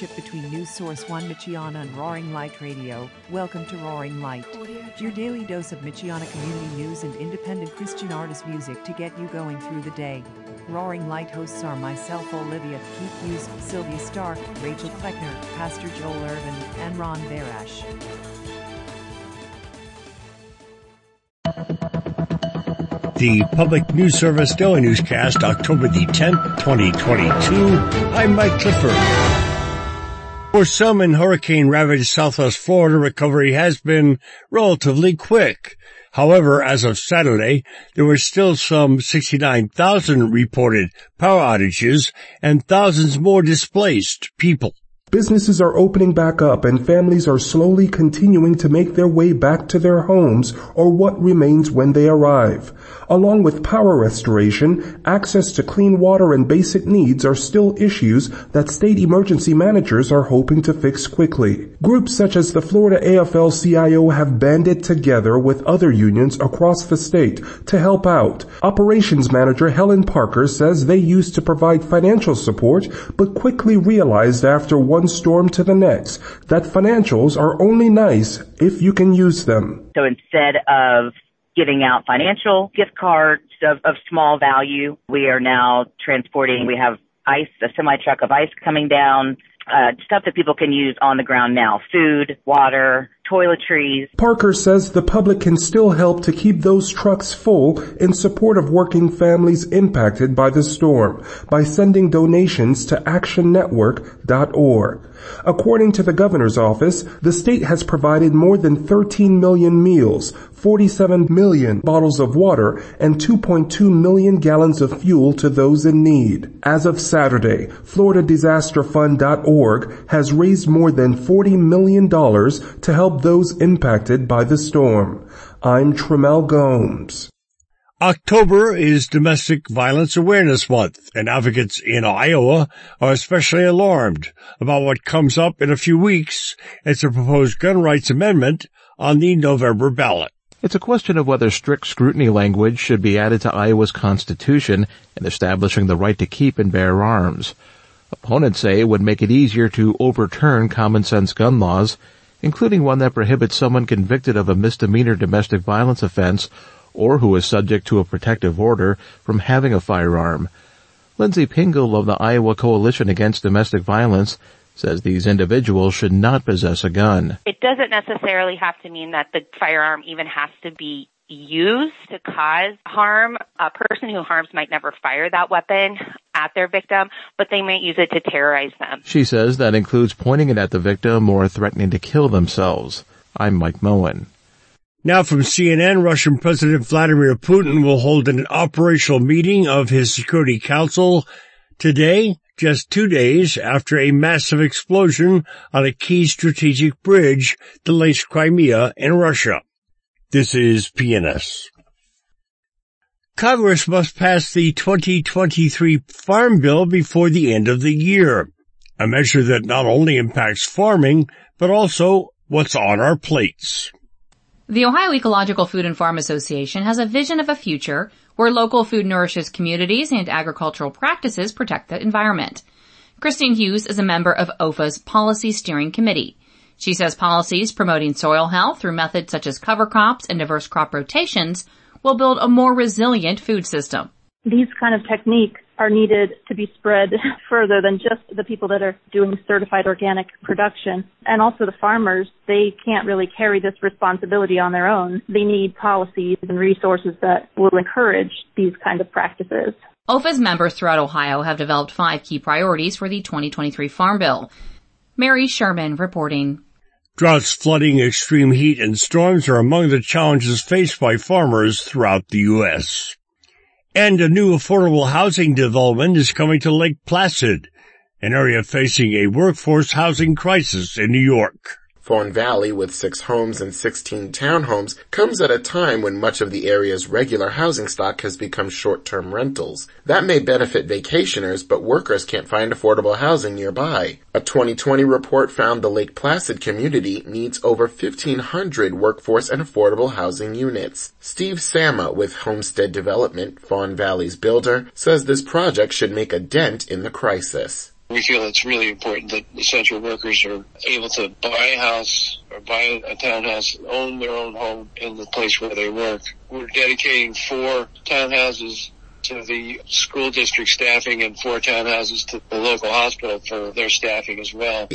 partnership between News Source One Michiana and Roaring Light Radio, welcome to Roaring Light, your daily dose of Michiana community news and independent Christian artist music to get you going through the day. Roaring Light hosts are myself, Olivia Keith Hughes, Sylvia Stark, Rachel Kleckner, Pastor Joel Irvin, and Ron Barash. The Public News Service Daily Newscast, October the 10th, 2022. I'm Mike Clifford. For some in hurricane-ravaged southwest Florida, recovery has been relatively quick. However, as of Saturday, there were still some 69,000 reported power outages and thousands more displaced people. Businesses are opening back up and families are slowly continuing to make their way back to their homes or what remains when they arrive. Along with power restoration, access to clean water and basic needs are still issues that state emergency managers are hoping to fix quickly. Groups such as the Florida AFL-CIO have banded together with other unions across the state to help out. Operations manager Helen Parker says they used to provide financial support but quickly realized after one storm to the next that financials are only nice if you can use them. So instead of giving out financial gift cards of, of small value. We are now transporting, we have ice, a semi truck of ice coming down, uh, stuff that people can use on the ground now. Food, water, toiletries. Parker says the public can still help to keep those trucks full in support of working families impacted by the storm by sending donations to actionnetwork.org. According to the governor's office, the state has provided more than 13 million meals, 47 million bottles of water, and 2.2 million gallons of fuel to those in need. As of Saturday, FloridaDisasterFund.org has raised more than $40 million to help those impacted by the storm. I'm Trimmel Gomes. October is Domestic Violence Awareness Month, and advocates in Iowa are especially alarmed about what comes up in a few weeks. It's a proposed gun rights amendment on the November ballot. It's a question of whether strict scrutiny language should be added to Iowa's constitution in establishing the right to keep and bear arms. Opponents say it would make it easier to overturn common sense gun laws, including one that prohibits someone convicted of a misdemeanor domestic violence offense or who is subject to a protective order from having a firearm. Lindsay Pingle of the Iowa Coalition Against Domestic Violence says these individuals should not possess a gun. It doesn't necessarily have to mean that the firearm even has to be used to cause harm. A person who harms might never fire that weapon at their victim, but they might use it to terrorize them. She says that includes pointing it at the victim or threatening to kill themselves. I'm Mike Moen. Now from CNN, Russian President Vladimir Putin will hold an operational meeting of his Security Council today, just two days after a massive explosion on a key strategic bridge that links Crimea and Russia. This is PNS. Congress must pass the 2023 Farm Bill before the end of the year, a measure that not only impacts farming, but also what's on our plates. The Ohio Ecological Food and Farm Association has a vision of a future where local food nourishes communities and agricultural practices protect the environment. Christine Hughes is a member of OEFFA's Policy Steering Committee. She says policies promoting soil health through methods such as cover crops and diverse crop rotations will build a more resilient food system. These kind of techniques are needed to be spread further than just the people that are doing certified organic production. And also the farmers, they can't really carry this responsibility on their own. They need policies and resources that will encourage these kind of practices. OEFFA's members throughout Ohio have developed five key priorities for the 2023 Farm Bill. Mary Sherman reporting. Droughts, flooding, extreme heat, and storms are among the challenges faced by farmers throughout the U.S. And a new affordable housing development is coming to Lake Placid, an area facing a workforce housing crisis in New York. Fawn Valley, with six homes and 16 townhomes, comes at a time when much of the area's regular housing stock has become short-term rentals. That may benefit vacationers, but workers can't find affordable housing nearby. A 2020 report found the Lake Placid community needs over 1,500 workforce and affordable housing units. Steve Sama with Homestead Development, Fawn Valley's builder, says this project should make a dent in the crisis. We feel it's really important that essential workers are able to buy a house or buy a townhouse, own their own home in the place where they work. We're dedicating four townhouses to the school district staffing and four townhouses to the local hospital for their staffing as well.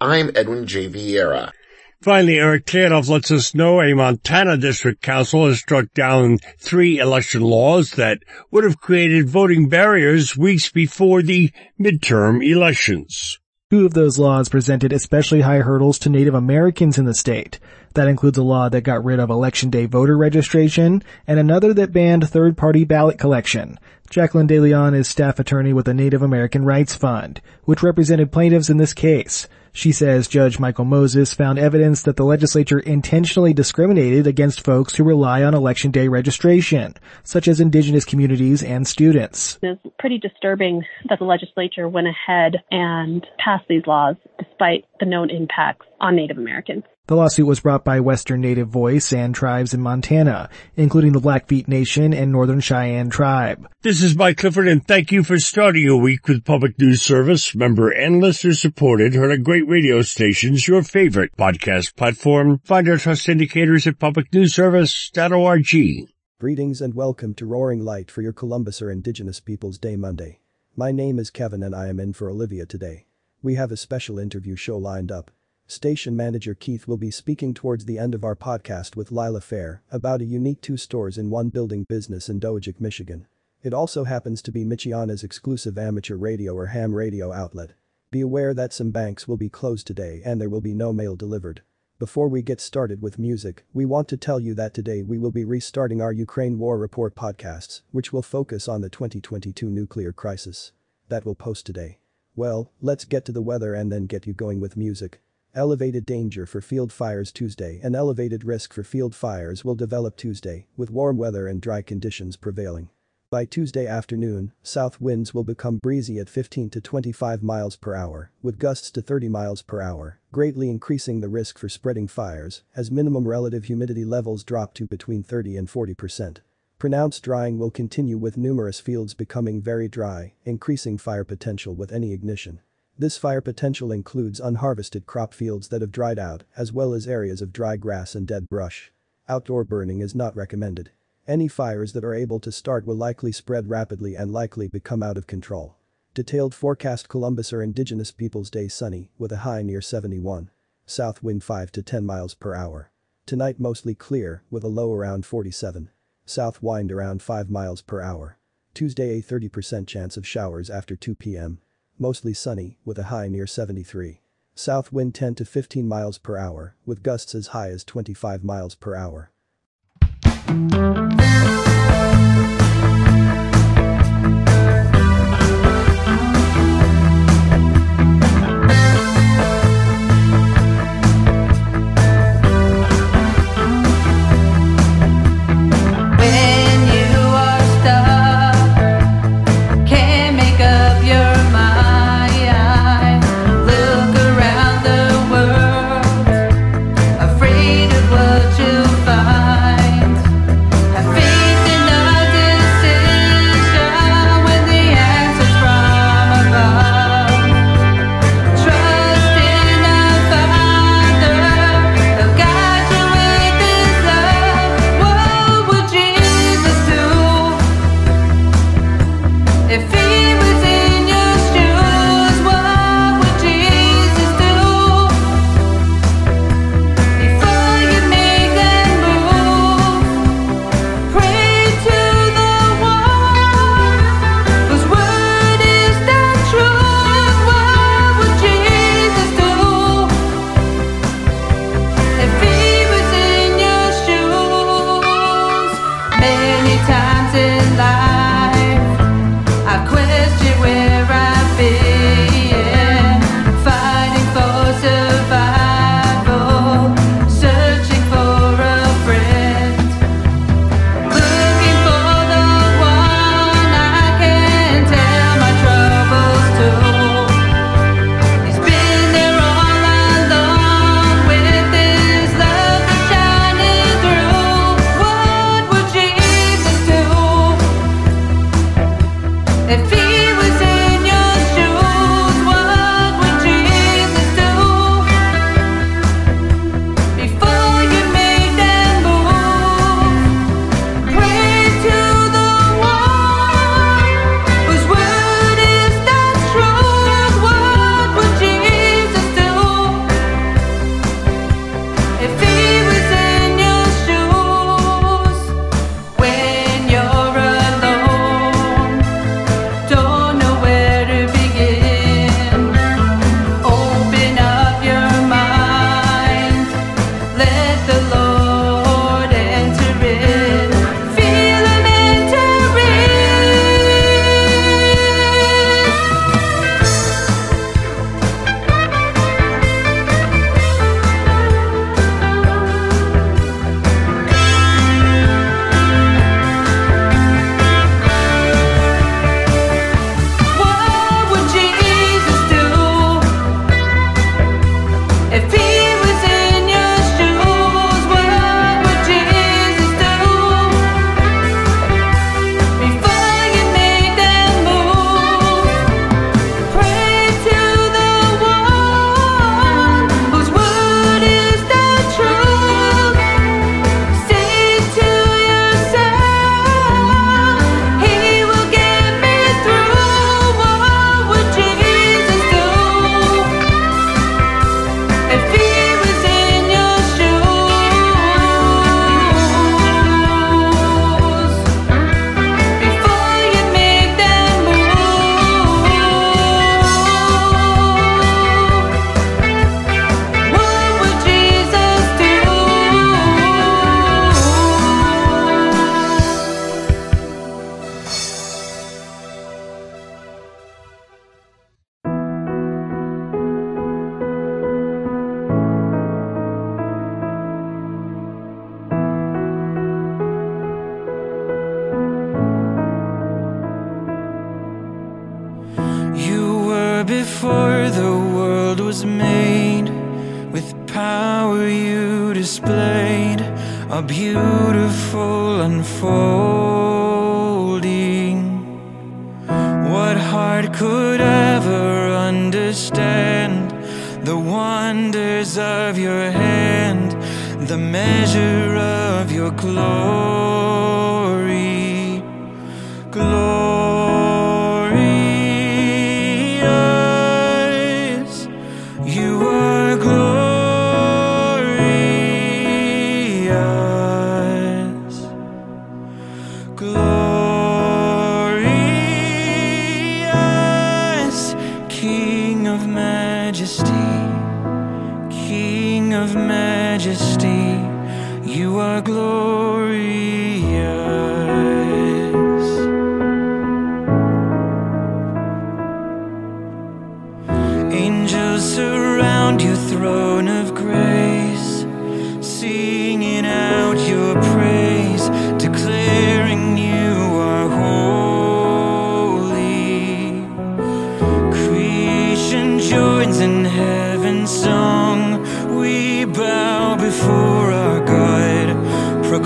I'm Edwin J. Viera. Finally, Eric Kleanov lets us know a Montana district council has struck down three election laws that would have created voting barriers weeks before the midterm elections. Two of those laws presented especially high hurdles to Native Americans in the state. That includes a law that got rid of election day voter registration and another that banned third-party ballot collection. Jacqueline DeLeon is staff attorney with the Native American Rights Fund, which represented plaintiffs in this case. She says Judge Michael Moses found evidence that the legislature intentionally discriminated against folks who rely on election day registration, such as indigenous communities and students. It's pretty disturbing that the legislature went ahead and passed these laws despite the known impacts on Native Americans. The lawsuit was brought by Western Native Voice and tribes in Montana, including the Blackfeet Nation and Northern Cheyenne Tribe. This is Mike Clifford and thank you for starting your week with Public News Service. Member and listener supported, heard on great radio stations, your favorite podcast platform. Find our trust indicators at publicnewsservice.org. Greetings and welcome to Roaring Light for your Columbus or Indigenous Peoples Day Monday. My name is Kevin and I am in for Olivia today. We have a special interview show lined up. Station manager Keith will be speaking towards the end of our podcast with Lila Fair about a unique two stores in one building business in Dowagiac, Michigan. It also happens to be Michiana's exclusive amateur radio or ham radio outlet. Be aware that some banks will be closed today and there will be no mail delivered. Before we get started with music, we want to tell you that today we will be restarting our Ukraine War Report podcasts, which will focus on the 2022 nuclear crisis. That will post today. Well, let's get to the weather and then get you going with music. Elevated danger for field fires Tuesday and elevated risk for field fires will develop Tuesday, with warm weather and dry conditions prevailing. By Tuesday afternoon, south winds will become breezy at 15 to 25 miles per hour, with gusts to 30 miles per hour, greatly increasing the risk for spreading fires, as minimum relative humidity levels drop to between 30 and 40 percent. Pronounced drying will continue with numerous fields becoming very dry, increasing fire potential with any ignition. This fire potential includes unharvested crop fields that have dried out, as well as areas of dry grass and dead brush. Outdoor burning is not recommended. Any fires that are able to start will likely spread rapidly and likely become out of control. Detailed forecast Columbus or Indigenous Peoples Day sunny, with a high near 71. South wind 5 to 10 miles per hour. Tonight mostly clear, with a low around 47. South wind around 5 miles per hour. Tuesday a 30% chance of showers after 2 p.m mostly sunny, with a high near 73. South wind 10 to 15 miles per hour, with gusts as high as 25 miles per hour.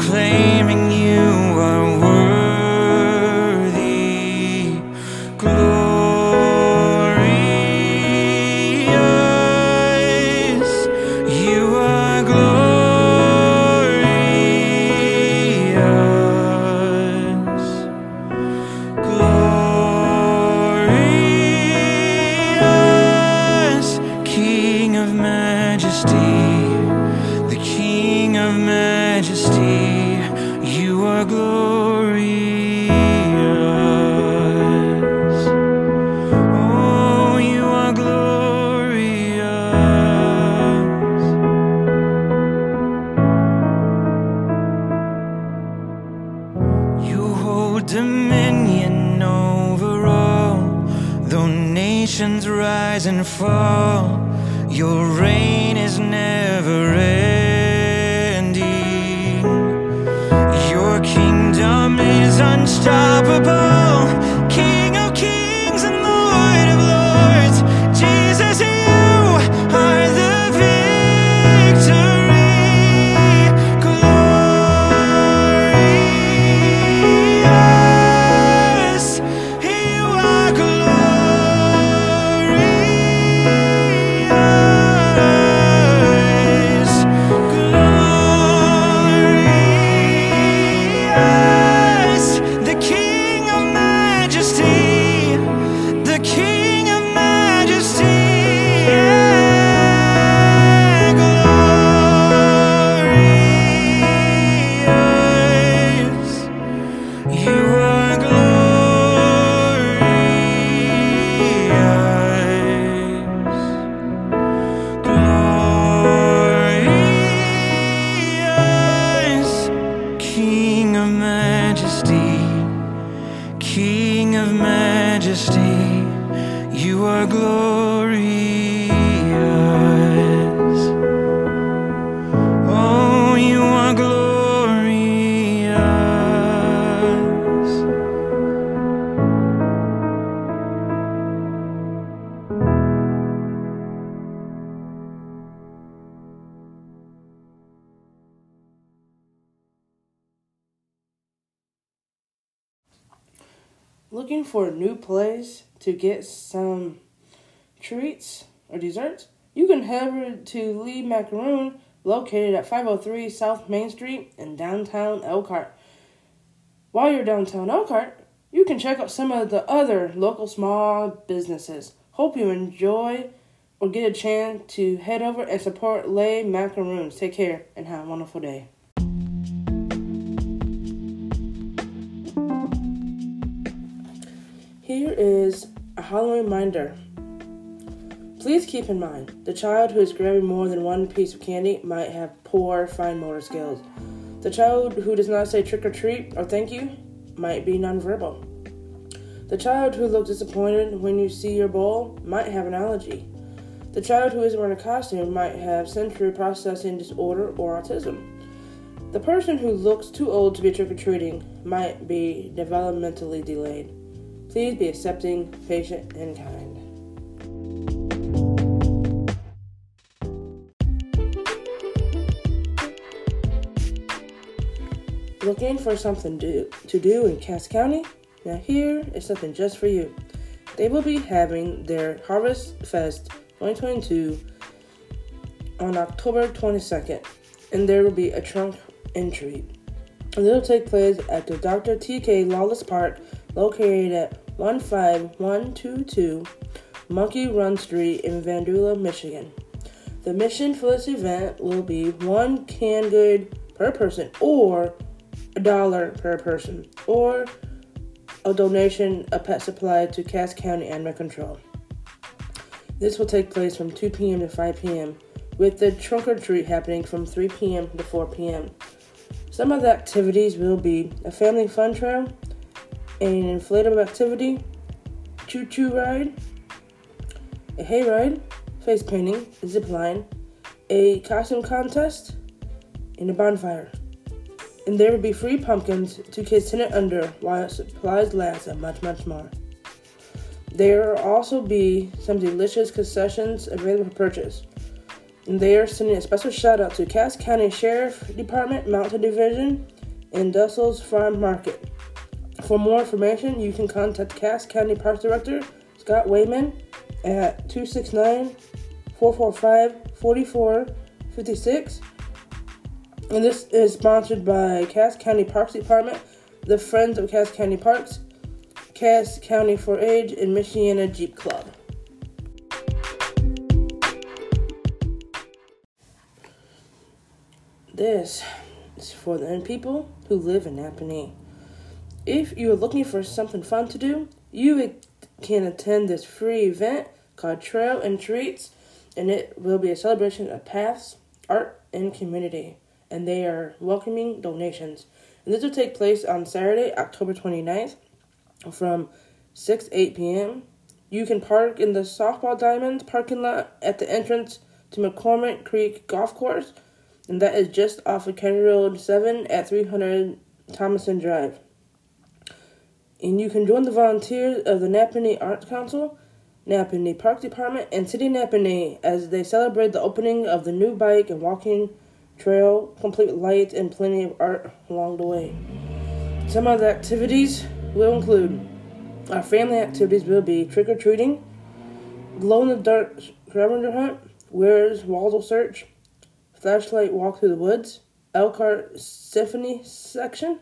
Proclaiming of majesty, you are glorious. For a new place to get some treats or desserts? You can head over to Lee Macaroon, located at 503 South Main Street in downtown Elkhart. While you're downtown Elkhart, you can check out some of the other local small businesses. Hope you enjoy or get a chance to head over and support Lay Macaroons. Take care and have a wonderful day. Is a Halloween reminder. Please keep in mind, the child who is grabbing more than one piece of candy might have poor fine motor skills. The child who does not say trick or treat or thank you might be nonverbal. The child who looks disappointed when you see your bowl might have an allergy. The child who isn't wearing a costume might have sensory processing disorder or autism. The person who looks too old to be trick or treating might be developmentally delayed. Please be accepting, patient, and kind. Looking for something do, to do in Cass County? Now, here is something just for you. They will be having their Harvest Fest 2022 on October 22nd, and there will be a trunk and treat. It will take place at the Dr. TK Lawless Park, located at 15122 Monkey Run Street in Vandalia, Michigan. The mission for this event will be one canned good per person or a dollar per person or a donation of pet supply to Cass County Animal Control. This will take place from 2 p.m. to 5 p.m., with the trunk or treat happening from 3 p.m. to 4 p.m. Some of the activities will be a family fun trail, an inflatable activity, choo choo ride, a hay ride, face painting, a zip line, a costume contest, and a bonfire. And there will be free pumpkins to kids 10 and under while supplies last, and much, much more. There will also be some delicious concessions available for purchase. And they are sending a special shout out to Cass County Sheriff Department, Mountain Division, and Dussel's Farm Market. For more information, you can contact Cass County Parks Director Scott Wayman at 269 445 4456. And this is sponsored by Cass County Parks Department, the Friends of Cass County Parks, Cass County 4-H, and Michiana Jeep Club. This is for the people who live in Nappanee. If you are looking for something fun to do, you can attend this free event called Trail and Treats, and it will be a celebration of paths, art, and community. And they are welcoming donations. And this will take place on Saturday, October 29th from 6 8 p.m. You can park in the Softball Diamonds parking lot at the entrance to McCormick Creek Golf Course, and that is just off of County Road 7 at 300 Thomason Drive. And you can join the volunteers of the Nappanee Arts Council, Nappanee Park Department, and City Nappanee as they celebrate the opening of the new bike and walking trail, complete with lights and plenty of art along the way. Some of the activities will include our family activities will be trick or treating, glow in the dark scavenger hunt, where's Waldo search, flashlight walk through the woods, Elkhart Symphony section,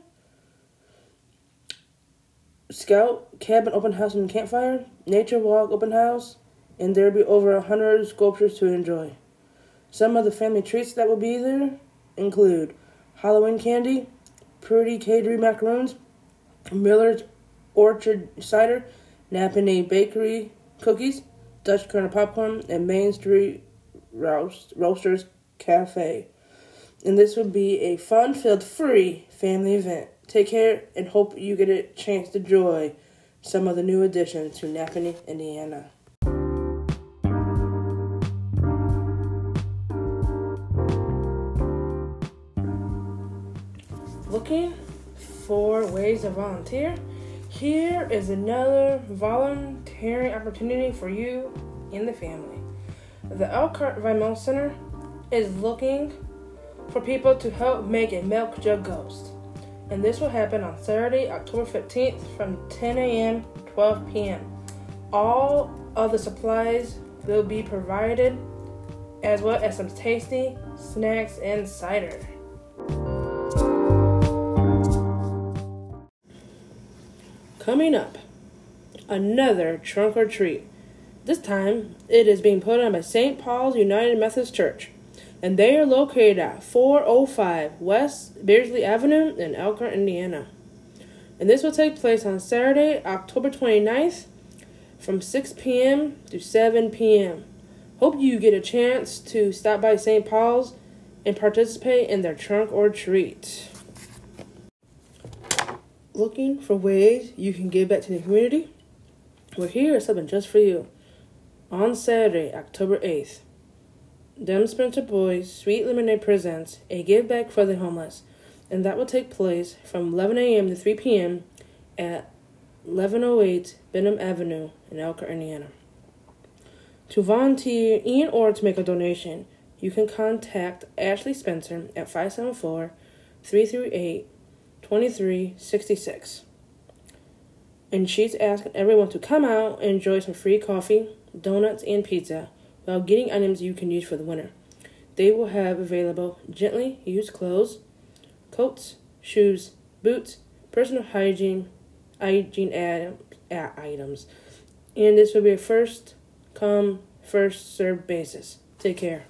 Scout cabin open house and campfire, nature walk open house, and there'll be over a hundred sculptures to enjoy. Some of the family treats that will be there include Halloween candy, pretty Cadbury macaroons, Miller's Orchard cider, Nappanee Bakery cookies, Dutch Corner popcorn, and Main Street Roast, Roasters Cafe. And this will be a fun-filled, free family event. Take care and hope you get a chance to enjoy some of the new additions to Nappanee, Indiana. Looking for ways to volunteer? Here is another volunteering opportunity for you and the family. The Elkhart Environmental Center is looking for people to help make a milk jug ghost. And this will happen on Saturday, October 15th from 10 a.m. to 12 p.m. All of the supplies will be provided as well as some tasty snacks and cider. Coming up, another trunk or treat. This time, it is being put on by St. Paul's United Methodist Church, and they are located at 405 West Beardsley Avenue in Elkhart, Indiana. And this will take place on Saturday, October 29th from 6 p.m. to 7 p.m. Hope you get a chance to stop by St. Paul's and participate in their trunk or treat looking for ways you can give back to the community? Well, here is something just for you. On Saturday, October 8th, Dem Spencer Boys Sweet Lemonade presents a Give Back for the Homeless, and that will take place from 11 a.m. to 3 p.m. at 1108 Benham Avenue in Elkhart, Indiana. To volunteer and or to make a donation, you can contact Ashley Spencer at 574 338 2366. And she's asking everyone to come out and enjoy some free coffee, donuts, and pizza while getting items you can use for the winter. They will have available gently used clothes, coats, shoes, boots, personal hygiene, hygiene ad, ad items. And this will be a first come, first served basis. Take care.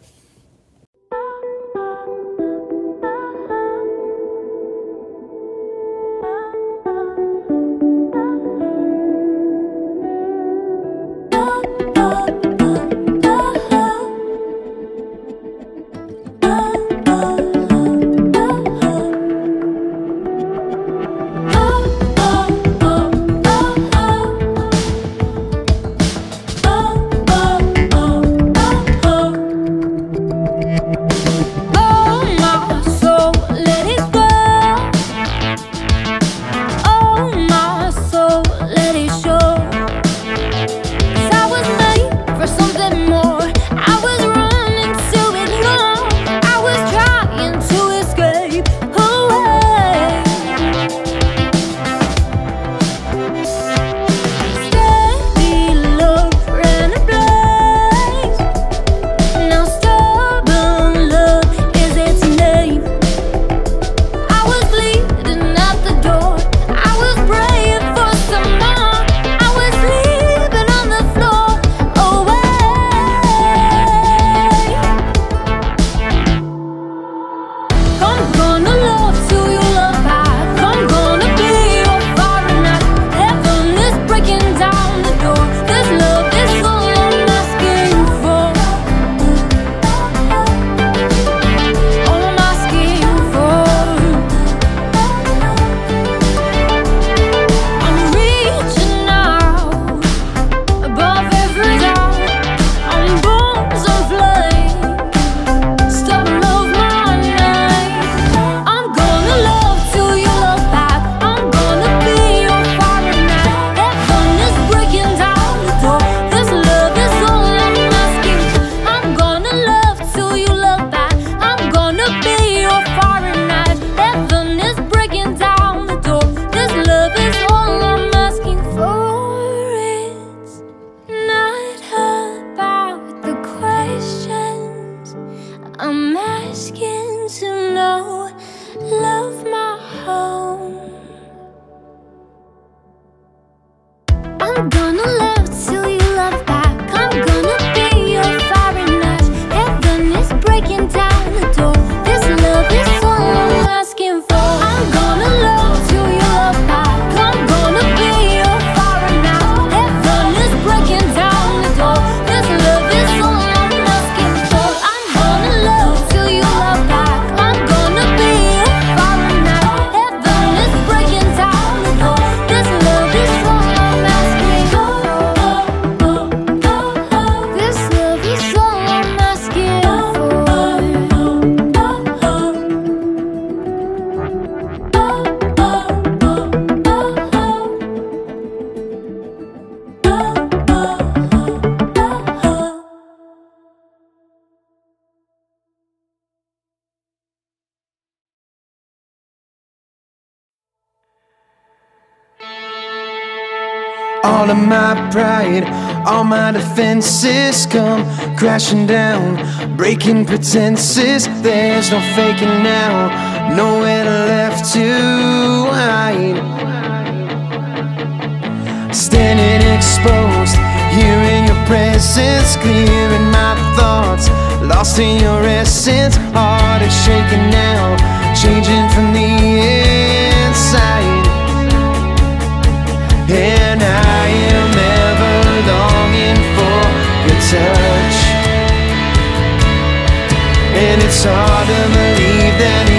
All of my pride, all my defenses come crashing down, breaking pretenses. There's no faking now, nowhere left to hide. Standing exposed, hearing your presence, clearing my thoughts, lost in your essence. Heart is shaking now, changing from the inside. And And it's hard to believe that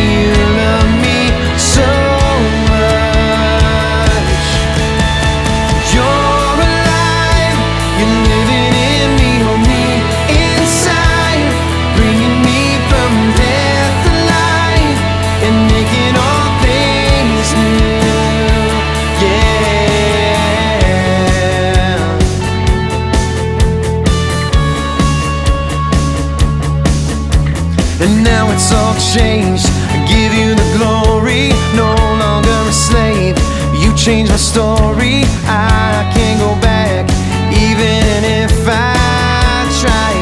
changed. I give you the glory, no longer a slave. You changed my story, I can't go back, even if I try.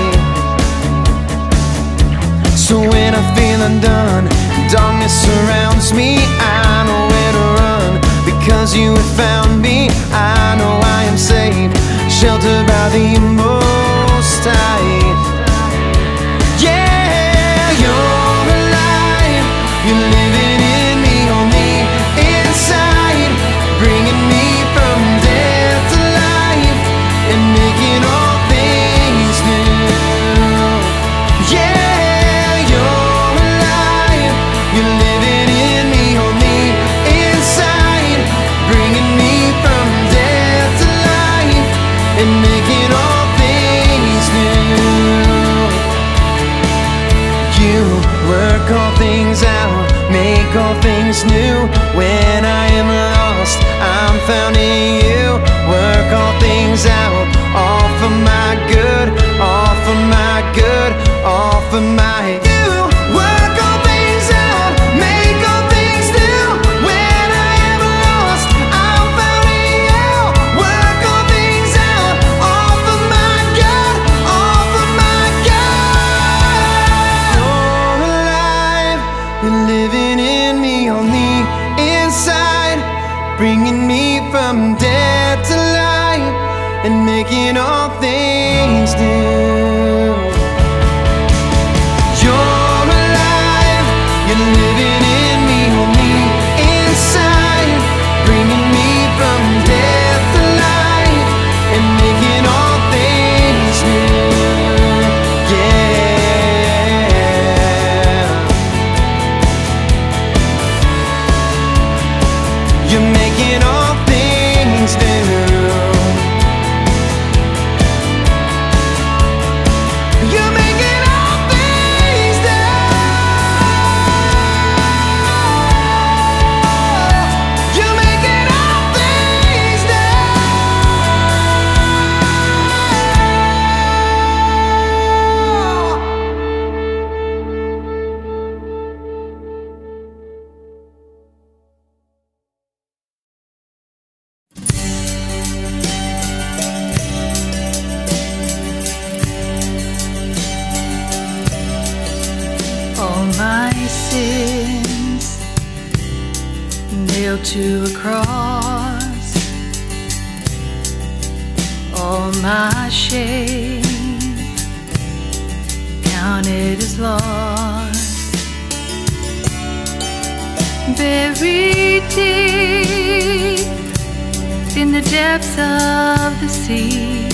So when I feel undone, darkness surrounds me, I know where to run. Because you have found me, I know I am saved, sheltered by the Most High. жизни my shame. Count as lost, buried deep in the depths of the sea.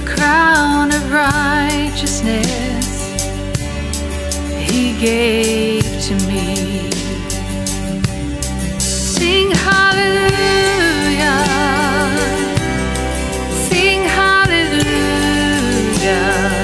A crown of righteousness He gave to me. Sing hallelujah. yeah.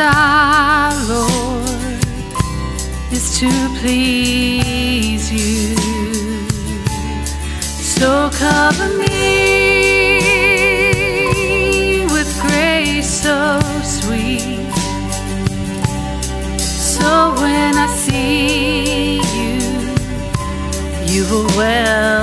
our Lord is to please you. So cover me with grace so sweet. So when I see you, you will well.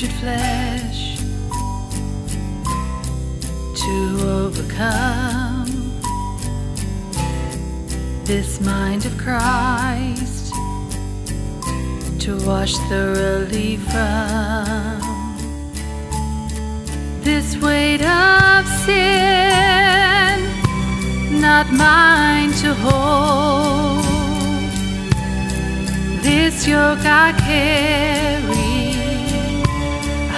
Wretched flesh to overcome this mind of Christ to wash thoroughly from this weight of sin, not mine to hold. This yoke I carry,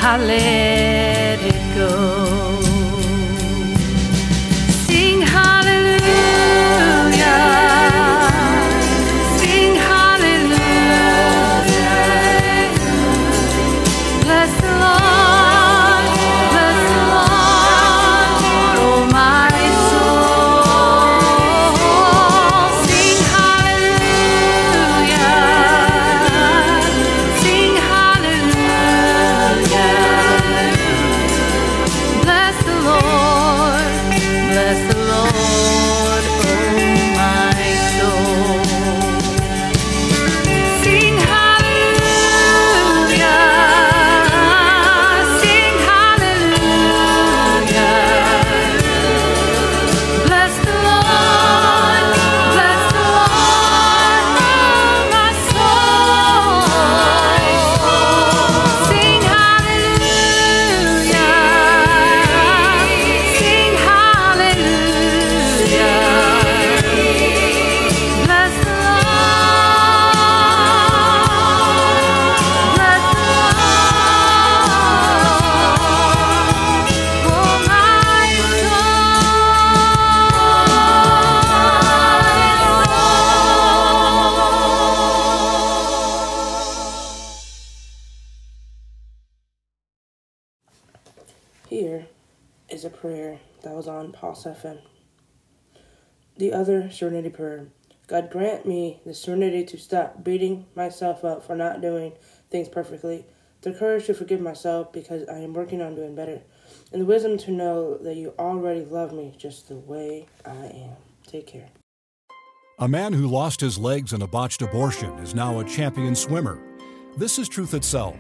I let it go. Sing hallelujah. Is a prayer that was on Pulse FM. The other serenity prayer. God grant me the serenity to stop beating myself up for not doing things perfectly, the courage to forgive myself because I am working on doing better, and the wisdom to know that you already love me just the way I am. Take care. A man who lost his legs in a botched abortion is now a champion swimmer. This is truth itself.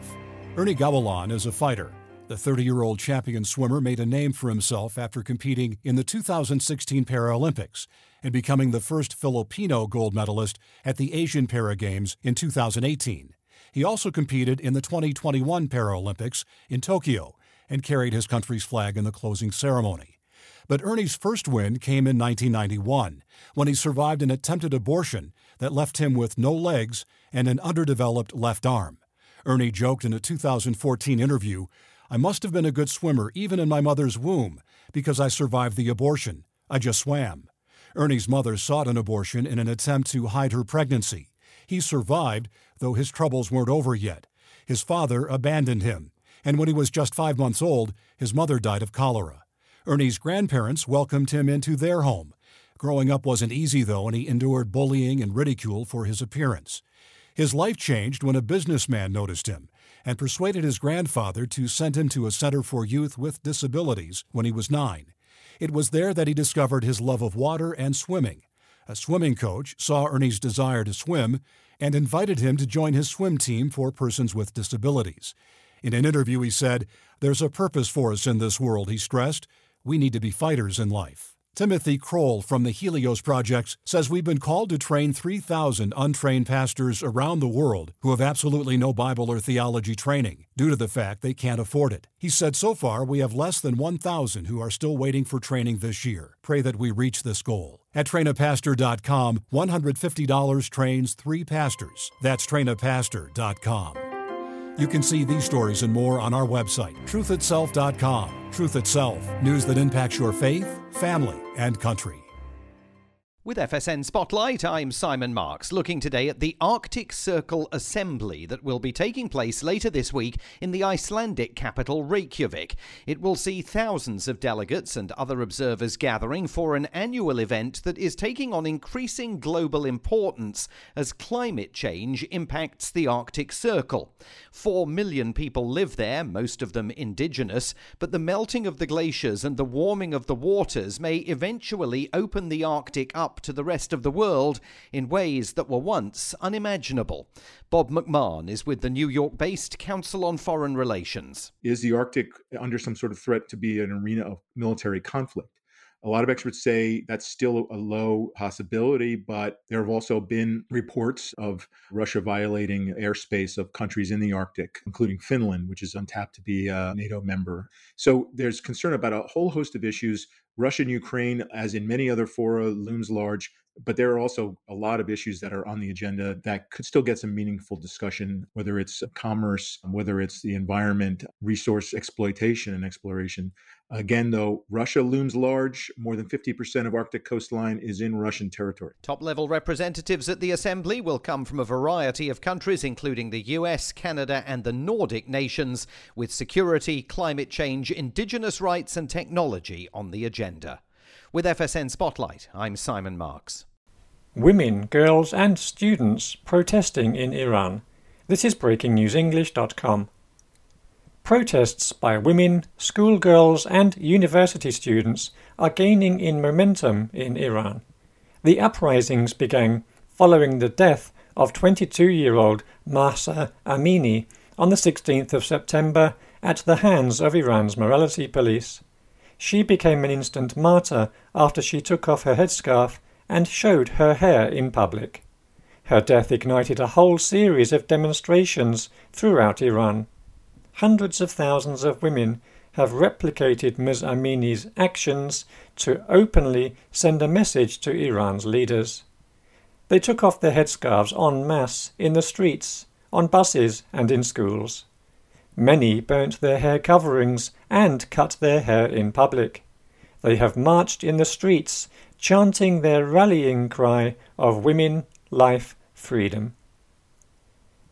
Ernie Gawilan is a fighter. The 30 year old champion swimmer made a name for himself after competing in the 2016 Paralympics and becoming the first Filipino gold medalist at the Asian Para Games in 2018. He also competed in the 2021 Paralympics in Tokyo and carried his country's flag in the closing ceremony. But Ernie's first win came in 1991 when he survived an attempted abortion that left him with no legs and an underdeveloped left arm. Ernie joked in a 2014 interview, I must have been a good swimmer even in my mother's womb because I survived the abortion. I just swam. Ernie's mother sought an abortion in an attempt to hide her pregnancy. He survived, though his troubles weren't over yet. His father abandoned him, and when he was just five months old, his mother died of cholera. Ernie's grandparents welcomed him into their home. Growing up wasn't easy, though, and he endured bullying and ridicule for his appearance. His life changed when a businessman noticed him and persuaded his grandfather to send him to a center for youth with disabilities when he was nine. It was there that he discovered his love of water and swimming. A swimming coach saw Ernie's desire to swim and invited him to join his swim team for persons with disabilities. In an interview, he said, There's a purpose for us in this world, he stressed. We need to be fighters in life. Timothy Kroll from the Helios Project says we've been called to train 3,000 untrained pastors around the world who have absolutely no Bible or theology training due to the fact they can't afford it. He said so far we have less than 1,000 who are still waiting for training this year. Pray that we reach this goal. At trainapastor.com, $150 trains three pastors. That's trainapastor.com. You can see these stories and more on our website, truthitself.com. Truth Itself, news that impacts your faith, family, and country. With FSN Spotlight, I'm Simon Marks, looking today at the Arctic Circle Assembly that will be taking place later this week in the Icelandic capital Reykjavik. It will see thousands of delegates and other observers gathering for an annual event that is taking on increasing global importance as climate change impacts the Arctic Circle. Four million people live there, most of them indigenous, but the melting of the glaciers and the warming of the waters may eventually open the Arctic up up to the rest of the world in ways that were once unimaginable. Bob McMahon is with the New York based Council on Foreign Relations. Is the Arctic under some sort of threat to be an arena of military conflict? A lot of experts say that's still a low possibility, but there have also been reports of Russia violating airspace of countries in the Arctic, including Finland, which is untapped to be a NATO member. So there's concern about a whole host of issues. Russia and Ukraine, as in many other fora, looms large. But there are also a lot of issues that are on the agenda that could still get some meaningful discussion, whether it's commerce, whether it's the environment, resource exploitation and exploration. Again, though, Russia looms large. More than 50% of Arctic coastline is in Russian territory. Top level representatives at the Assembly will come from a variety of countries, including the US, Canada, and the Nordic nations, with security, climate change, indigenous rights, and technology on the agenda. With FSN Spotlight, I'm Simon Marks. Women, girls, and students protesting in Iran. This is BreakingNewsEnglish.com. Protests by women, schoolgirls, and university students are gaining in momentum in Iran. The uprisings began following the death of 22 year old Mahsa Amini on the 16th of September at the hands of Iran's morality police. She became an instant martyr after she took off her headscarf and showed her hair in public. Her death ignited a whole series of demonstrations throughout Iran. Hundreds of thousands of women have replicated Ms. Amini's actions to openly send a message to Iran's leaders. They took off their headscarves en masse in the streets, on buses, and in schools. Many burnt their hair coverings and cut their hair in public. They have marched in the streets, chanting their rallying cry of women, life, freedom.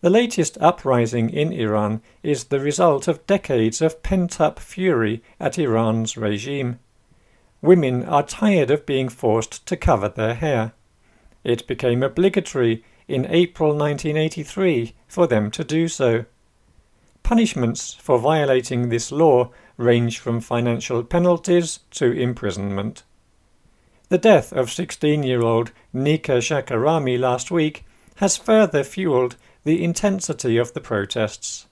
The latest uprising in Iran is the result of decades of pent up fury at Iran's regime. Women are tired of being forced to cover their hair. It became obligatory in April 1983 for them to do so. Punishments for violating this law range from financial penalties to imprisonment. The death of 16 year old Nika Shakarami last week has further fueled the intensity of the protests.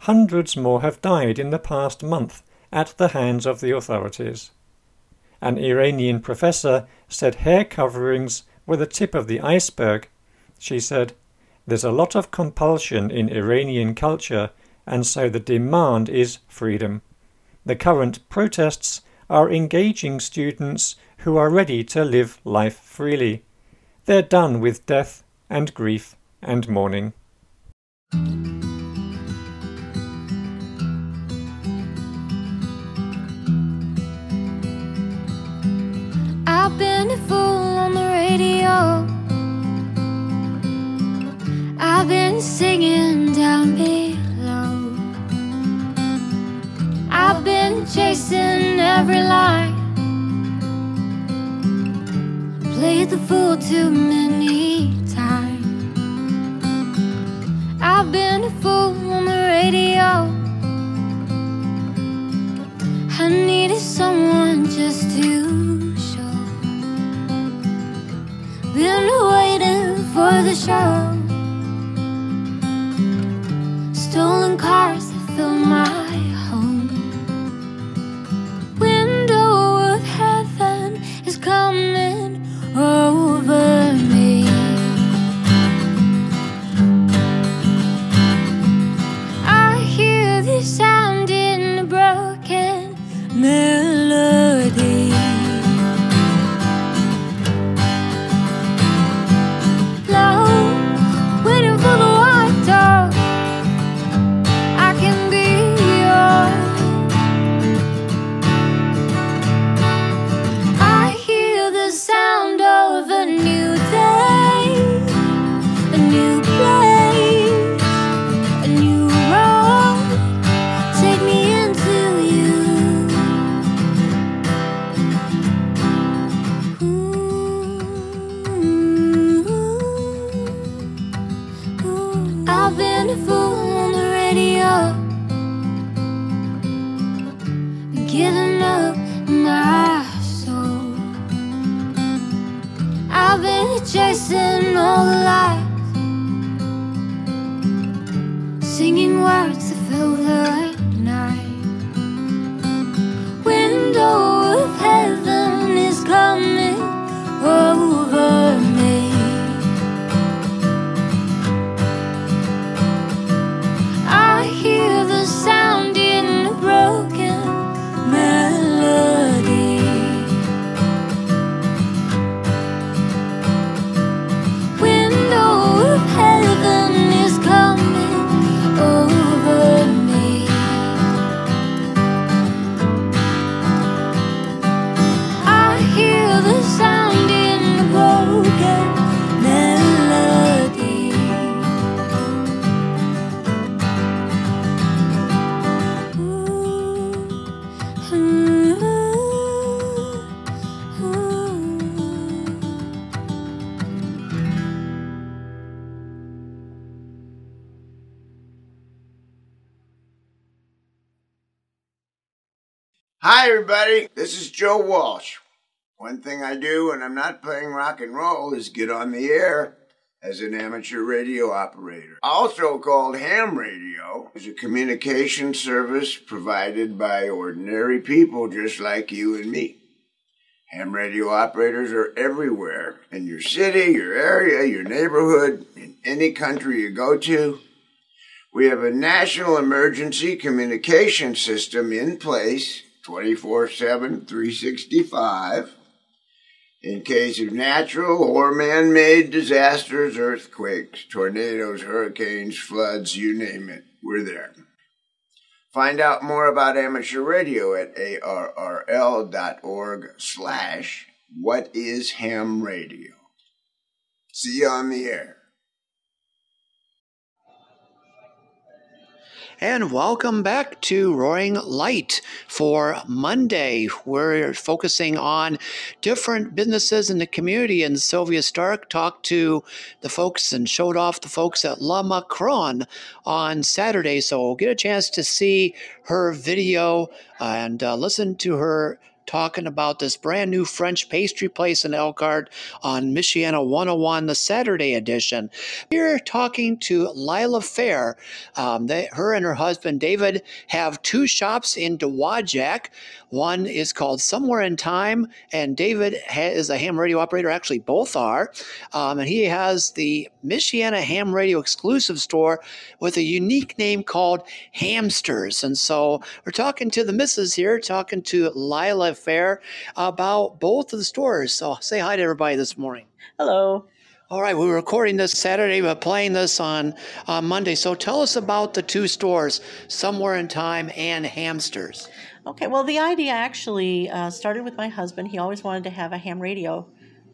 Hundreds more have died in the past month at the hands of the authorities. An Iranian professor said hair coverings were the tip of the iceberg. She said, There's a lot of compulsion in Iranian culture, and so the demand is freedom. The current protests are engaging students who are ready to live life freely. They're done with death and grief and mourning. I've been a fool on the radio. I've been singing down below. I've been chasing every line. Played the fool too many everybody. This is Joe Walsh. One thing I do when I'm not playing rock and roll is get on the air as an amateur radio operator. Also called ham radio, is a communication service provided by ordinary people just like you and me. Ham radio operators are everywhere in your city, your area, your neighborhood, in any country you go to. We have a national emergency communication system in place 24 7, 365 in case of natural or man made disasters, earthquakes, tornadoes, hurricanes, floods, you name it. We're there. Find out more about amateur radio at arrl.org slash what is ham radio. See you on the air. And welcome back to Roaring Light for Monday. We're focusing on different businesses in the community. And Sylvia Stark talked to the folks and showed off the folks at La Macron on Saturday. So get a chance to see her video and uh, listen to her talking about this brand new French pastry place in Elkhart on Michiana 101, the Saturday edition. We're talking to Lila Fair. Um, they, her and her husband David have two shops in Dowagiac. One is called Somewhere in Time, and David is a ham radio operator. Actually, both are. Um, and he has the Michiana Ham Radio exclusive store with a unique name called Hamsters. And so we're talking to the missus here, talking to Lila Fair about both of the stores. So say hi to everybody this morning. Hello. All right, we were recording this Saturday, but playing this on, on Monday. So tell us about the two stores, Somewhere in Time and Hamsters. Okay, well, the idea actually uh, started with my husband. He always wanted to have a ham radio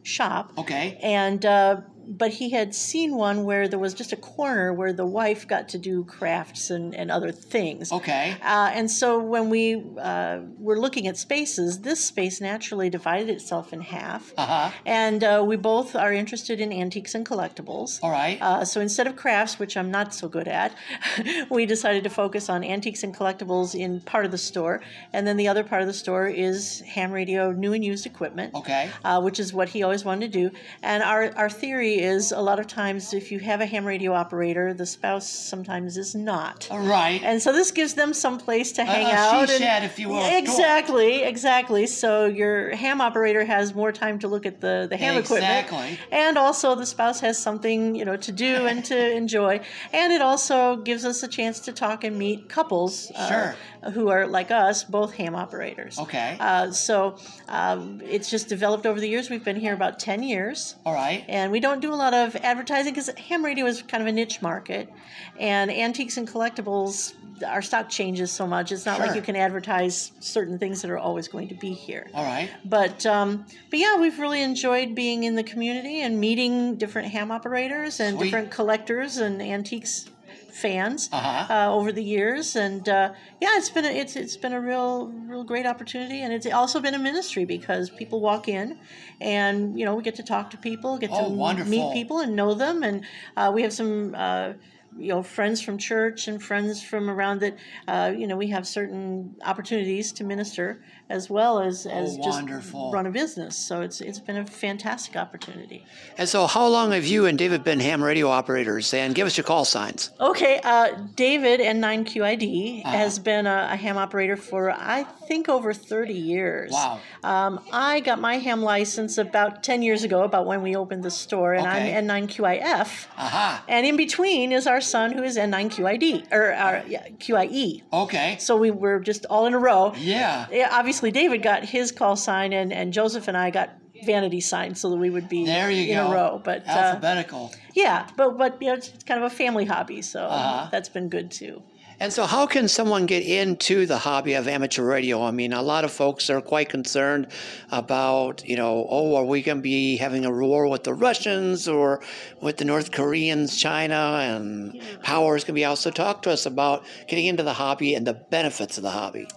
shop. Okay. And uh, but he had seen one where there was just a corner where the wife got to do crafts and, and other things. Okay. Uh, and so when we uh, were looking at spaces, this space naturally divided itself in half. Uh-huh. And uh, we both are interested in antiques and collectibles. All right. Uh, so instead of crafts, which I'm not so good at, we decided to focus on antiques and collectibles in part of the store. And then the other part of the store is ham radio, new and used equipment. Okay. Uh, which is what he always wanted to do. And our, our theory is a lot of times if you have a ham radio operator, the spouse sometimes is not. All right. And so this gives them some place to hang a out. she and- shed, if you will, Exactly, exactly. So your ham operator has more time to look at the, the ham equipment. Exactly. And also the spouse has something, you know, to do and to enjoy. And it also gives us a chance to talk and meet couples uh, Sure. Who are like us, both ham operators. Okay. Uh, so um, it's just developed over the years. We've been here about 10 years. All right. And we don't do a lot of advertising because ham radio is kind of a niche market. And antiques and collectibles, our stock changes so much. It's not like you can advertise certain things that are always going to be here. All right. But um, but yeah, we've really enjoyed being in the community and meeting different ham operators and Sweet. different collectors and antiques fans Uh-huh. uh, over the years. And uh, yeah, it's been a, it's it's been a real real great opportunity, and it's also been a ministry because people walk in, and you know we get to talk to people, get Oh, to wonderful. meet people and know them, and uh, we have some. Uh, you know friends from church and friends from around that uh, you know we have certain opportunities to minister as well as as just run a business. So it's it's been a fantastic opportunity. And so, how long have you and David been ham radio operators? And give us your call signs. Okay, uh, David N9QID has been a, a ham operator for I think over 30 years. Wow. Um, I got my ham license about 10 years ago, about when we opened the store, and Okay. I'm N9QIF. Aha. And in between is our son who is N9QID, or uh, yeah, QIE. Okay. So we were just all in a row. Yeah. Yeah, obviously, David got his call sign, and, and Joseph and I got vanity sign so that we would be There you in go. a row. But uh, Alphabetical. yeah, but but you know, it's kind of a family hobby, so Uh-huh. that's been good too. And so, how can someone get into the hobby of amateur radio? I mean, a lot of folks are quite concerned about, you know, oh, are we going to be having a war with the Russians or with the North Koreans, China, and power is going to be out. So, talk to us about getting into the hobby and the benefits of the hobby.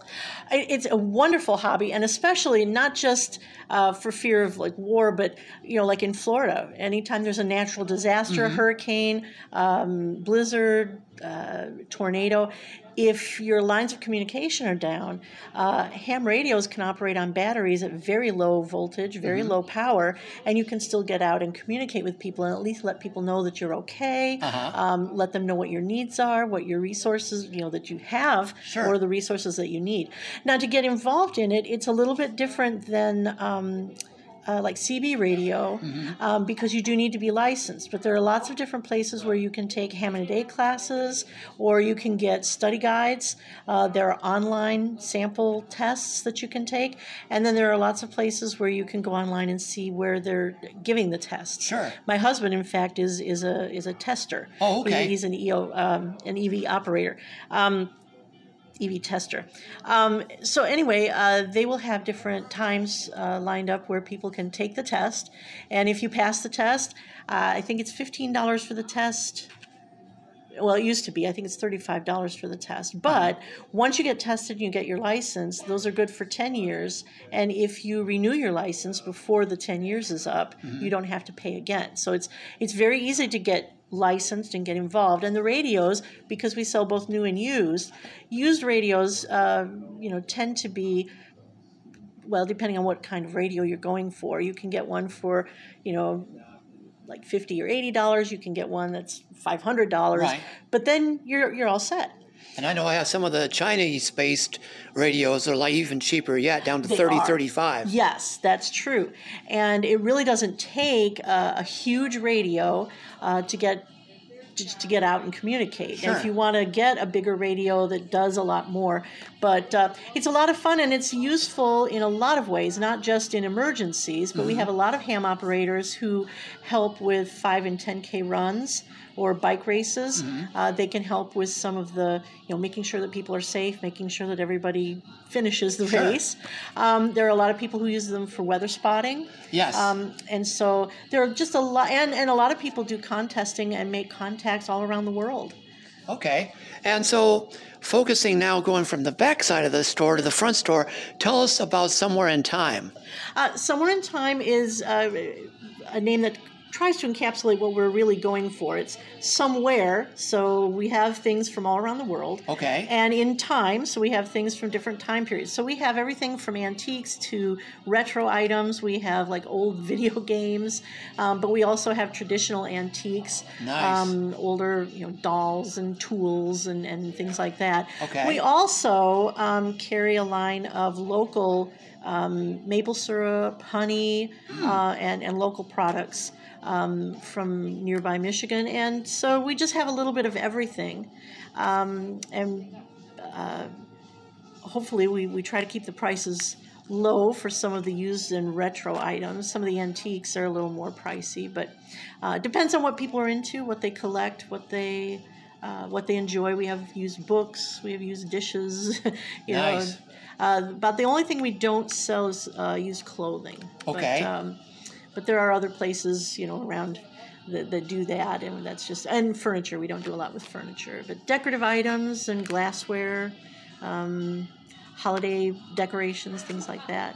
It- It's a wonderful hobby, and especially not just uh, for fear of like war, but you know, like in Florida, anytime there's a natural disaster, Mhm. hurricane, um, blizzard, uh, tornado. If your lines of communication are down, uh, ham radios can operate on batteries at very low voltage, very Mhm. low power, and you can still get out and communicate with people and at least let people know that you're okay. Uh-huh. Um, let them know what your needs are, what your resources, you know, that you have, Sure. or the resources that you need. Now, to get involved in it, it's a little bit different than. Um, uh, like CB radio, um, because you do need to be licensed. But there are lots of different places where you can take ham and a day classes, or you can get study guides. Uh, there are online sample tests that you can take, and then there are lots of places where you can go online and see where they're giving the tests. Sure. My husband, in fact, is is a is a tester. Oh, okay. He- he's an EO, um, an EV operator. Um, EV tester. Um, so anyway, uh, they will have different times uh, lined up where people can take the test, and if you pass the test, uh, I think it's fifteen dollars for the test. Well, it used to be. I think it's thirty-five dollars for the test. But once you get tested and you get your license, those are good for ten years. And if you renew your license before the ten years is up, you don't have to pay again. So it's it's very easy to get licensed and get involved. And the radios, because we sell both new and used, used radios, uh, you know, tend to be well, depending on what kind of radio you're going for. You can get one for, you know, like fifty or eighty dollars. You can get one that's five hundred dollars. Right. But then you're you're all set. And I know I have some of the Chinese based radios that are like even cheaper yet, down to They thirty, are. thirty-five. Yes, that's true. And it really doesn't take a, a huge radio uh, to get to, to get out and communicate. And if you want to get a bigger radio that does a lot more, but uh, it's a lot of fun and it's useful in a lot of ways, not just in emergencies. But we Mhm. have a lot of ham operators who help with five and ten k runs or bike races. Mhm. Uh, they can help with some of the, you know, making sure that people are safe, making sure that everybody finishes the Sure. race. Um, there are a lot of people who use them for weather spotting. Yes. Um, and so there are just a lot, and, and a lot of people do contesting and make contacts all around the world. Okay. And so, focusing now, going from the back side of the store to the front store, tell us about Somewhere in Time. Uh, Somewhere in Time is uh, a name that tries to encapsulate what we're really going for. It's somewhere, so we have things from all around the world. Okay. And in time, so we have things from different time periods. So we have everything from antiques to retro items. We have like old video games, um, but we also have traditional antiques. Nice. Um, older, you know, dolls and tools and, and things like that. Okay. We also um, carry a line of local um, maple syrup, honey, Hmm. uh, and, and local products um, from nearby Michigan. And so we just have a little bit of everything. Um, and uh, hopefully, we, we try to keep the prices low for some of the used and retro items. Some of the antiques are a little more pricey, but uh, it depends on what people are into, what they collect, what they. Uh, what they enjoy. We have used books, we have used dishes. you Nice. know, uh, about the only thing we don't sell is uh, used clothing. Okay. But, um, but there are other places, you know, around that, that do that, and that's just and furniture. We don't do a lot with furniture, but decorative items and glassware, um, holiday decorations, things like that.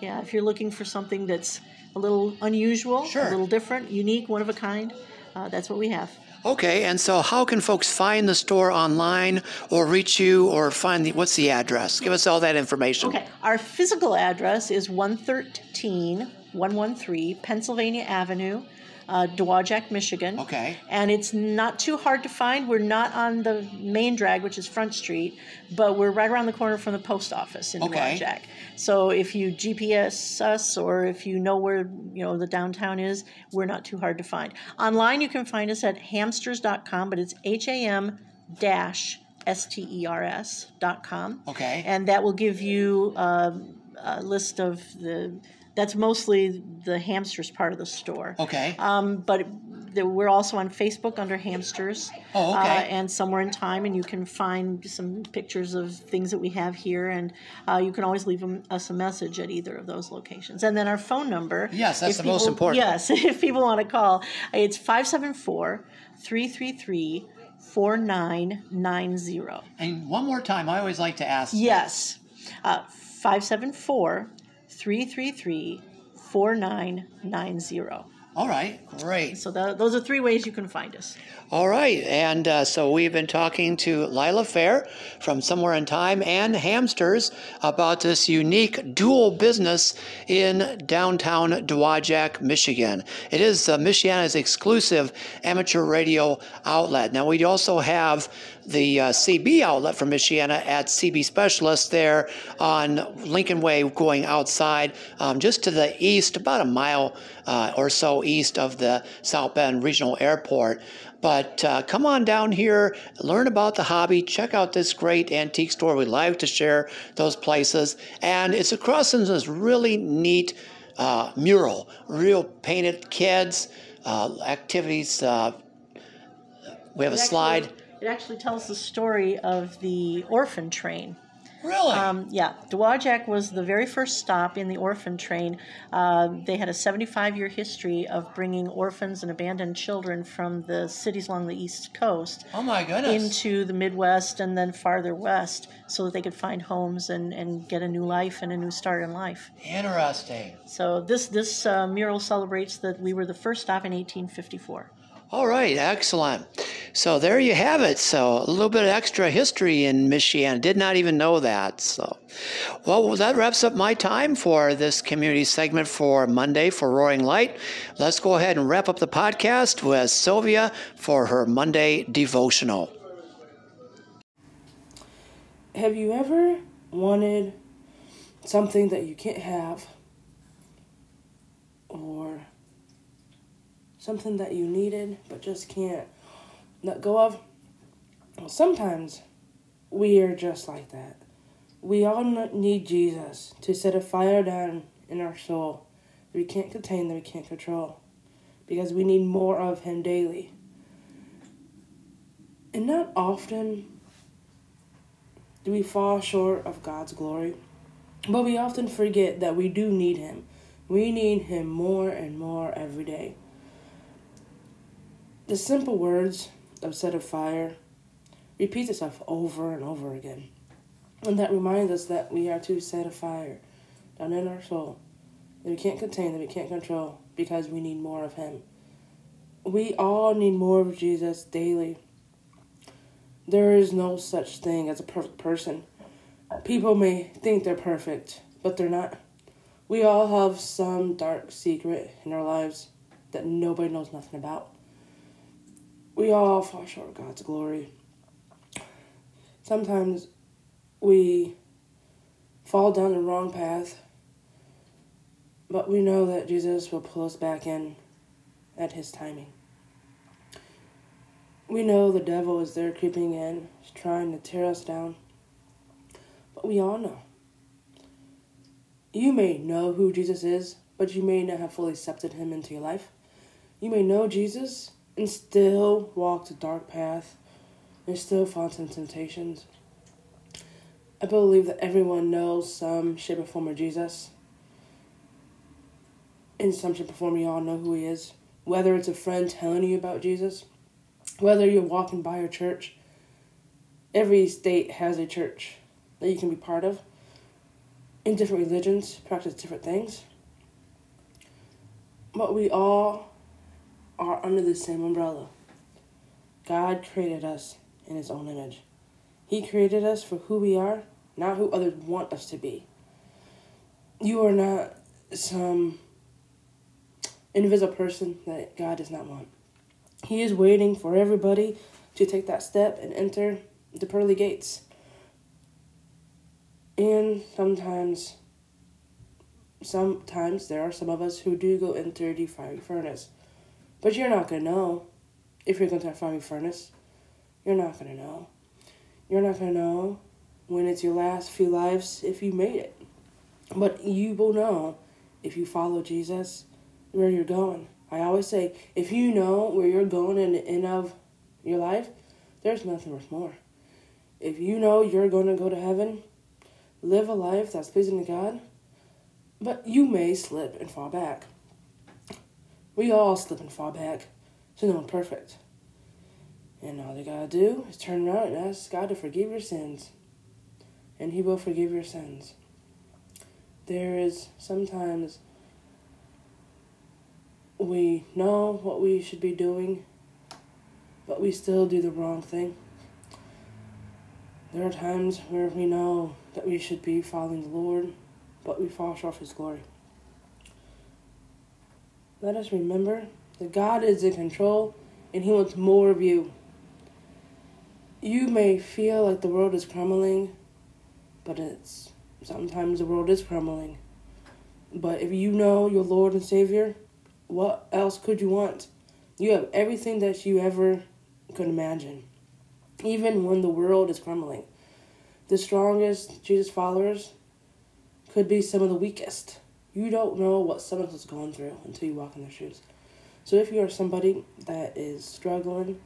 Yeah, if you're looking for something that's a little unusual, Sure. a little different, unique, one of a kind, uh, that's what we have. Okay, and so how can folks find the store online or reach you or find the what's the address? Give us all that information. Okay, our physical address is 113 113 Pennsylvania Avenue, uh, Dowagiac, Michigan. Okay. And it's not too hard to find. We're not on the main drag, which is Front Street, but we're right around the corner from the post office in Okay. Dowagiac. So if you GPS us or if you know where you know the downtown is, we're not too hard to find. Online, you can find us at hamsters.com, but it's H A M dash S T E R S dot com. Okay. And that will give you um, a list of the. That's mostly the hamsters part of the store. Okay. Um, but the, we're also on Facebook under hamsters. Oh, okay. Uh, and somewhere in time, and you can find some pictures of things that we have here, and uh, you can always leave 'em- us a message at either of those locations. And then our phone number. Yes, that's the most people- important. Yes, if people want to call, it's 574 333 4990. And one more time, I always like to ask. Yes. Uh, 574 333 4990. All right, great. So tho- those are three ways you can find us. All right, and uh, so we've been talking to Lila Fair from Somewhere in Time and Hamsters about this unique dual business in downtown Dowagiac, Michigan. It is uh, Michiana's exclusive amateur radio outlet. Now, we also have the uh, CB outlet from Michiana at CB Specialist there on Lincoln Way going outside um, just to the east, about a mile uh, or so east of the South Bend Regional Airport. But uh, come on down here, learn about the hobby, check out this great antique store. We like to share those places. And it's across from this really neat uh, mural, real painted kids, uh, activities. Uh, we have a slide. It actually tells the story of the orphan train. Really? Um, yeah. Dowagiac was the very first stop in the orphan train. Uh, they had a 75 year history of bringing orphans and abandoned children from the cities along the East Coast Oh my goodness. into the Midwest and then farther west so that they could find homes and, and get a new life and a new start in life. Interesting. So this, this uh, mural celebrates that we were the first stop in 1854. All right, excellent. So there you have it. So a little bit of extra history in Michigan. Did not even know that. So, well, that wraps up my time for this community segment for Monday for Roaring Light. Let's go ahead and wrap up the podcast with Sylvia for her Monday devotional. Have you ever wanted something that you can't have? Or something that you needed but just can't let go of? Well, sometimes we are just like that. We all need Jesus to set a fire down in our soul that we can't contain, that we can't control, because we need more of Him daily. And not often do we fall short of God's glory, but we often forget that we do need Him. We need Him more and more every day. The simple words of set a fire repeats itself over and over again. And that reminds us that we are to set a fire down in our soul that we can't contain, that we can't control, because we need more of Him. We all need more of Jesus daily. There is no such thing as a perfect person. People may think they're perfect, but they're not. We all have some dark secret in our lives that nobody knows nothing about. We all fall short of God's glory. Sometimes we fall down the wrong path, but we know that Jesus will pull us back in at His timing. We know the devil is there creeping in, trying to tear us down, but we all know. You may know who Jesus is, but you may not have fully accepted Him into your life. You may know Jesus and still walk the dark path and still fall into temptations. I believe that everyone knows some shape or form of Jesus. In some shape or form, you all know who he is. Whether it's a friend telling you about Jesus, whether you're walking by a church, every state has a church that you can be part of. In different religions, practice different things. But we all are under the same umbrella. God created us in His own image. He created us for who we are, not who others want us to be. You are not some invisible person that God does not want. He is waiting for everybody to take that step and enter the pearly gates. And sometimes, sometimes there are some of us who do go into the fiery furnace. But you're not going to know if you're going to a fiery furnace. You're not going to know. You're not going to know when it's your last few lives if you made it. But you will know if you follow Jesus where you're going. I always say, if you know where you're going in the end of your life, there's nothing worth more. If you know you're going to go to heaven, live a life that's pleasing to God, but you may slip and fall back. We all slip and fall back, so no one perfect. And all you gotta do is turn around and ask God to forgive your sins, and He will forgive your sins. There is sometimes we know what we should be doing, but we still do the wrong thing. There are times where we know that we should be following the Lord, but we fall short of His glory. Let us remember that God is in control and He wants more of you. You may feel like the world is crumbling, but it's sometimes the world is crumbling. But if you know your Lord and Savior, what else could you want? You have everything that you ever could imagine, even when the world is crumbling. The strongest Jesus followers could be some of the weakest. You don't know what someone else has gone through until you walk in their shoes. So if you are somebody that is struggling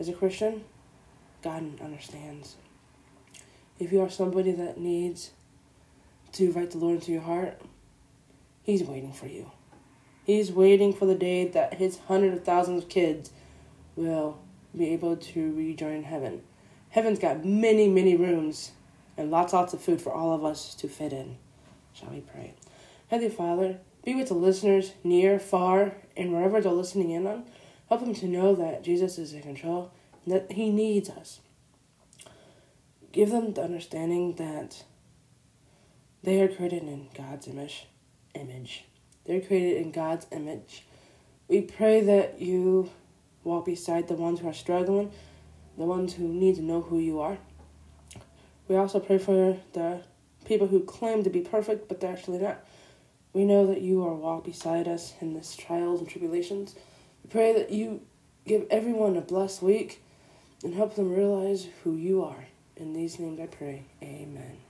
as a Christian, God understands. If you are somebody that needs to invite the Lord into your heart, He's waiting for you. He's waiting for the day that his hundreds of thousands of kids will be able to rejoin heaven. Heaven's got many, many rooms and lots, lots of food for all of us to fit in. Shall we pray? Heavenly Father, be with the listeners near, far, and wherever they're listening in on. Help them to know that Jesus is in control and that He needs us. Give them the understanding that they are created in God's image. Image. They're created in God's image. We pray that you walk beside the ones who are struggling, the ones who need to know who you are. We also pray for the people who claim to be perfect, but they're actually not. We know that you are walk beside us in this trials and tribulations. We pray that you give everyone a blessed week and help them realize who you are. In these names I pray. Amen.